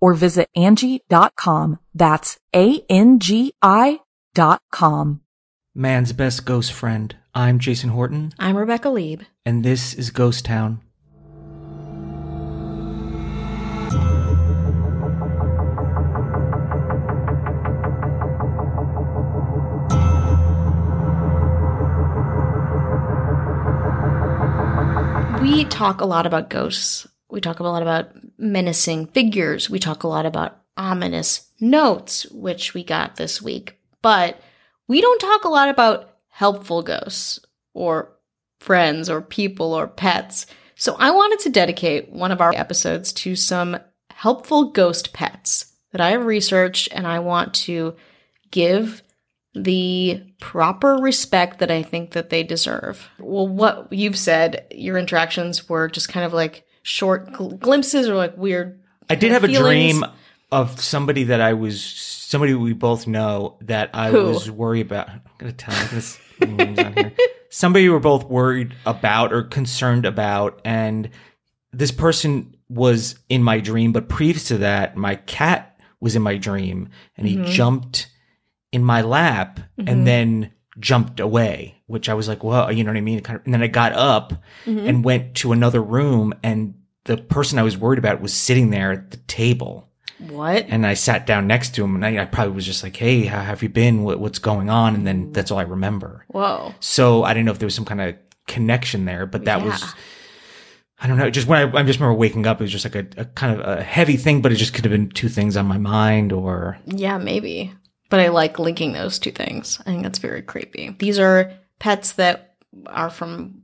or visit Angie.com. That's A-N-G-I dot com. Man's Best Ghost Friend. I'm Jason Horton, I'm Rebecca Leib. and this is Ghost Town. We talk a lot about ghosts. We talk a lot about menacing figures. We talk a lot about ominous notes, which we got this week. But we don't talk a lot about helpful ghosts or friends or people or pets. So I wanted to dedicate one of our episodes to some helpful ghost pets that I have researched and I want to give the proper respect that I think that they deserve. Well, what you've said, your interactions were just kind of like short gl- glimpses or like weird. I did have of a dream of somebody that I was somebody we both know that I Who? was worried about. I'm gonna tell you this names on here. Somebody we were both worried about or concerned about, and this person was in my dream. But previous to that, my cat was in my dream, and he Mhm. jumped in my lap Mhm. and then jumped away. Which I was like, well, you know what I mean? And then I got up Mhm. and went to another room, and the person I was worried about was sitting there at the table. What? And I sat down next to him, and I, I probably was just like, "Hey, how have you been? What, what's going on?" And then that's all I remember. Whoa. So I didn't know if there was some kind of connection there, but that was. I don't know. Just when I, I just remember waking up, it was just like a, a kind of a heavy thing, but it just could have been two things on my mind, or Yeah, maybe. But I like linking those two things. I think that's very creepy. These are pets that are from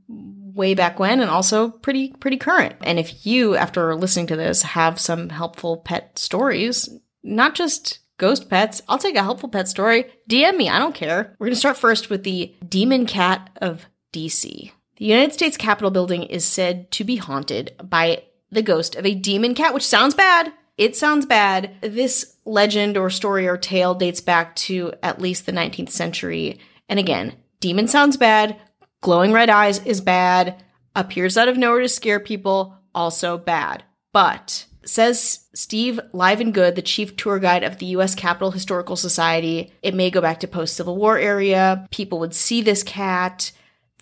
way back when and also pretty pretty current. And if you after listening to this have some helpful pet stories, not just ghost pets, I'll take a helpful pet story. DM me, I don't care. We're going to start first with the Demon Cat of DC. The United States Capitol building is said to be haunted by the ghost of a demon cat, which sounds bad. It sounds bad. This legend or story or tale dates back to at least the 19th century. And again, demon sounds bad. Glowing red eyes is bad. Appears out of nowhere to scare people, also bad. But says Steve Livengood, the chief tour guide of the U.S. Capitol Historical Society, it may go back to post Civil War area. People would see this cat.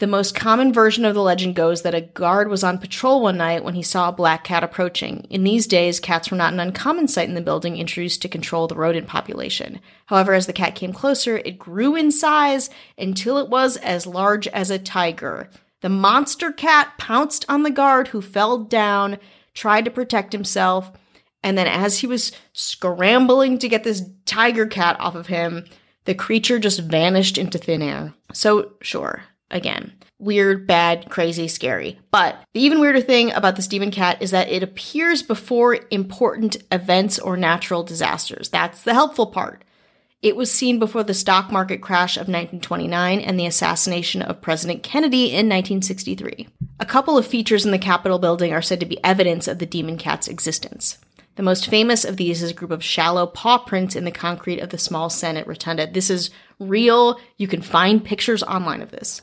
The most common version of the legend goes that a guard was on patrol one night when he saw a black cat approaching. In these days, cats were not an uncommon sight in the building introduced to control the rodent population. However, as the cat came closer, it grew in size until it was as large as a tiger. The monster cat pounced on the guard who fell down, tried to protect himself, and then as he was scrambling to get this tiger cat off of him, the creature just vanished into thin air. So, sure, again, weird, bad, crazy, scary. But the even weirder thing about this demon cat is that it appears before important events or natural disasters. That's the helpful part. It was seen before the stock market crash of 1929 and the assassination of President Kennedy in 1963. A couple of features in the Capitol building are said to be evidence of the demon cat's existence. The most famous of these is a group of shallow paw prints in the concrete of the small Senate rotunda. This is real. You can find pictures online of this.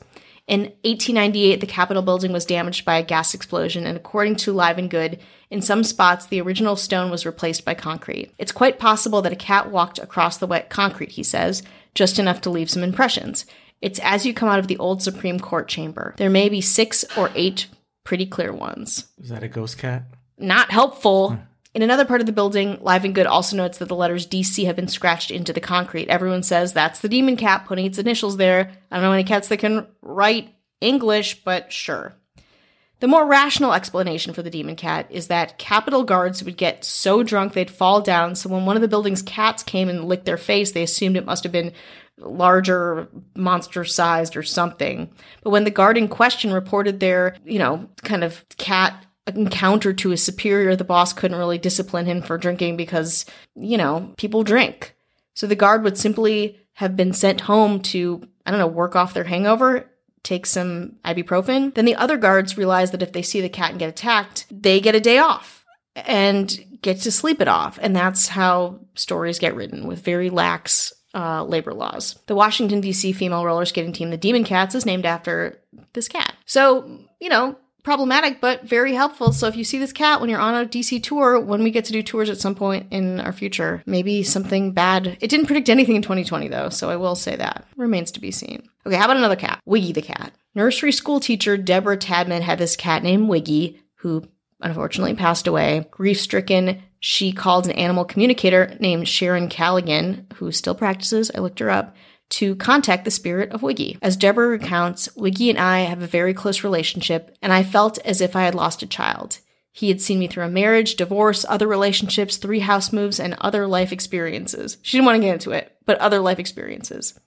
In 1898, the Capitol building was damaged by a gas explosion, and according to Livengood, in some spots the original stone was replaced by concrete. It's quite possible that a cat walked across the wet concrete, he says, just enough to leave some impressions. It's as you come out of the old Supreme Court chamber. There may be six or eight pretty clear ones. is that a ghost cat? Not helpful. Hmm. In another part of the building, Livengood also notes that the letters DC have been scratched into the concrete. Everyone says that's the demon cat putting its initials there. I don't know any cats that can write English, but sure. The more rational explanation for the demon cat is that Capitol guards would get so drunk they'd fall down, so when one of the building's cats came and licked their face, they assumed it must have been larger, monster sized, or something. But when the guard in question reported their, you know, kind of cat encounter to his superior, the boss couldn't really discipline him for drinking because, you know, people drink. So the guard would simply have been sent home to, I don't know, work off their hangover take some ibuprofen. Then the other guards realize that if they see the cat and get attacked, they get a day off and get to sleep it off. And that's how stories get written with very lax uh, labor laws. The Washington, D.C. female roller skating team, the Demon Cats, is named after this cat. So, you know, problematic, but very helpful. So if you see this cat when you're on a DC tour, when we get to do tours at some point in our future, maybe something bad. It didn't predict anything in 2020 though, so I will say that. Remains to be seen. Okay, how about another cat? Wiggy the cat. Nursery school teacher Deborah Tadman had this cat named Wiggy, who unfortunately passed away. Grief stricken, she called an animal communicator named Sharon Callaghan, who still practices. I looked her up to contact the spirit of Wiggy. As Deborah recounts, Wiggy and I have a very close relationship, and I felt as if I had lost a child. He had seen me through a marriage, divorce, other relationships, three house moves, and other life experiences. She didn't want to get into it, but other life experiences.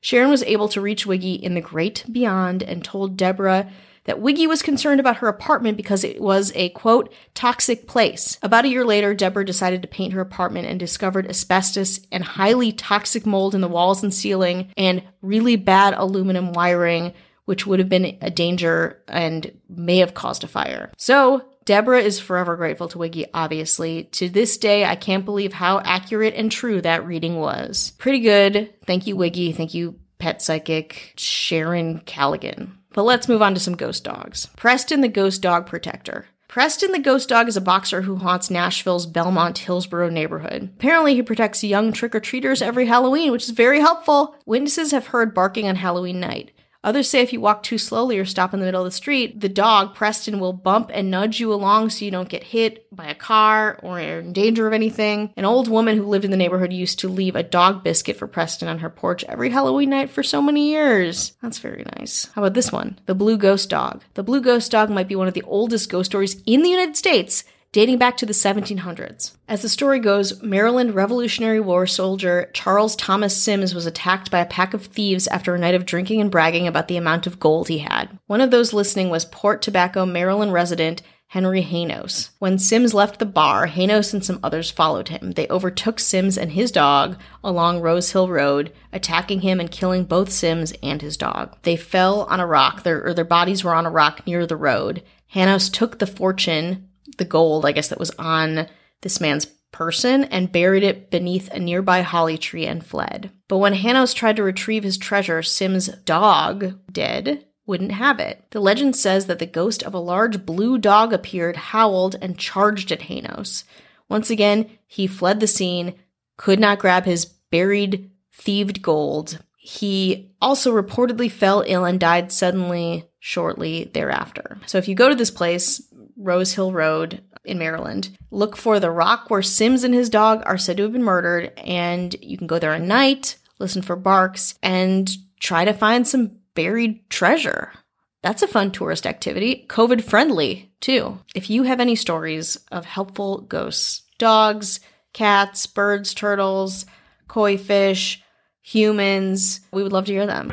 Sharon was able to reach Wiggy in the great beyond and told Deborah that Wiggy was concerned about her apartment because it was a quote, toxic place. About a year later, Deborah decided to paint her apartment and discovered asbestos and highly toxic mold in the walls and ceiling and really bad aluminum wiring, which would have been a danger and may have caused a fire. So, Deborah is forever grateful to Wiggy, obviously. To this day, I can't believe how accurate and true that reading was. Pretty good. Thank you, Wiggy. Thank you, pet psychic Sharon Callaghan. But let's move on to some ghost dogs. Preston the Ghost Dog Protector. Preston the Ghost Dog is a boxer who haunts Nashville's Belmont Hillsboro neighborhood. Apparently, he protects young trick or treaters every Halloween, which is very helpful. Witnesses have heard barking on Halloween night. Others say if you walk too slowly or stop in the middle of the street, the dog, Preston, will bump and nudge you along so you don't get hit by a car or are in danger of anything. An old woman who lived in the neighborhood used to leave a dog biscuit for Preston on her porch every Halloween night for so many years. That's very nice. How about this one? The Blue Ghost Dog. The Blue Ghost Dog might be one of the oldest ghost stories in the United States dating back to the 1700s. As the story goes, Maryland Revolutionary War soldier Charles Thomas Sims was attacked by a pack of thieves after a night of drinking and bragging about the amount of gold he had. One of those listening was Port Tobacco, Maryland resident Henry Hanos. When Sims left the bar, Hanos and some others followed him. They overtook Sims and his dog along Rose Hill Road, attacking him and killing both Sims and his dog. They fell on a rock, their, or their bodies were on a rock near the road. Hanos took the fortune the gold, I guess, that was on this man's person and buried it beneath a nearby holly tree and fled. But when Hanos tried to retrieve his treasure, Sim's dog, dead, wouldn't have it. The legend says that the ghost of a large blue dog appeared, howled, and charged at Hanos. Once again, he fled the scene, could not grab his buried, thieved gold. He also reportedly fell ill and died suddenly shortly thereafter. So if you go to this place, Rose Hill Road in Maryland. Look for the rock where Sims and his dog are said to have been murdered, and you can go there at night, listen for barks, and try to find some buried treasure. That's a fun tourist activity, COVID friendly too. If you have any stories of helpful ghosts, dogs, cats, birds, turtles, koi fish, humans, we would love to hear them.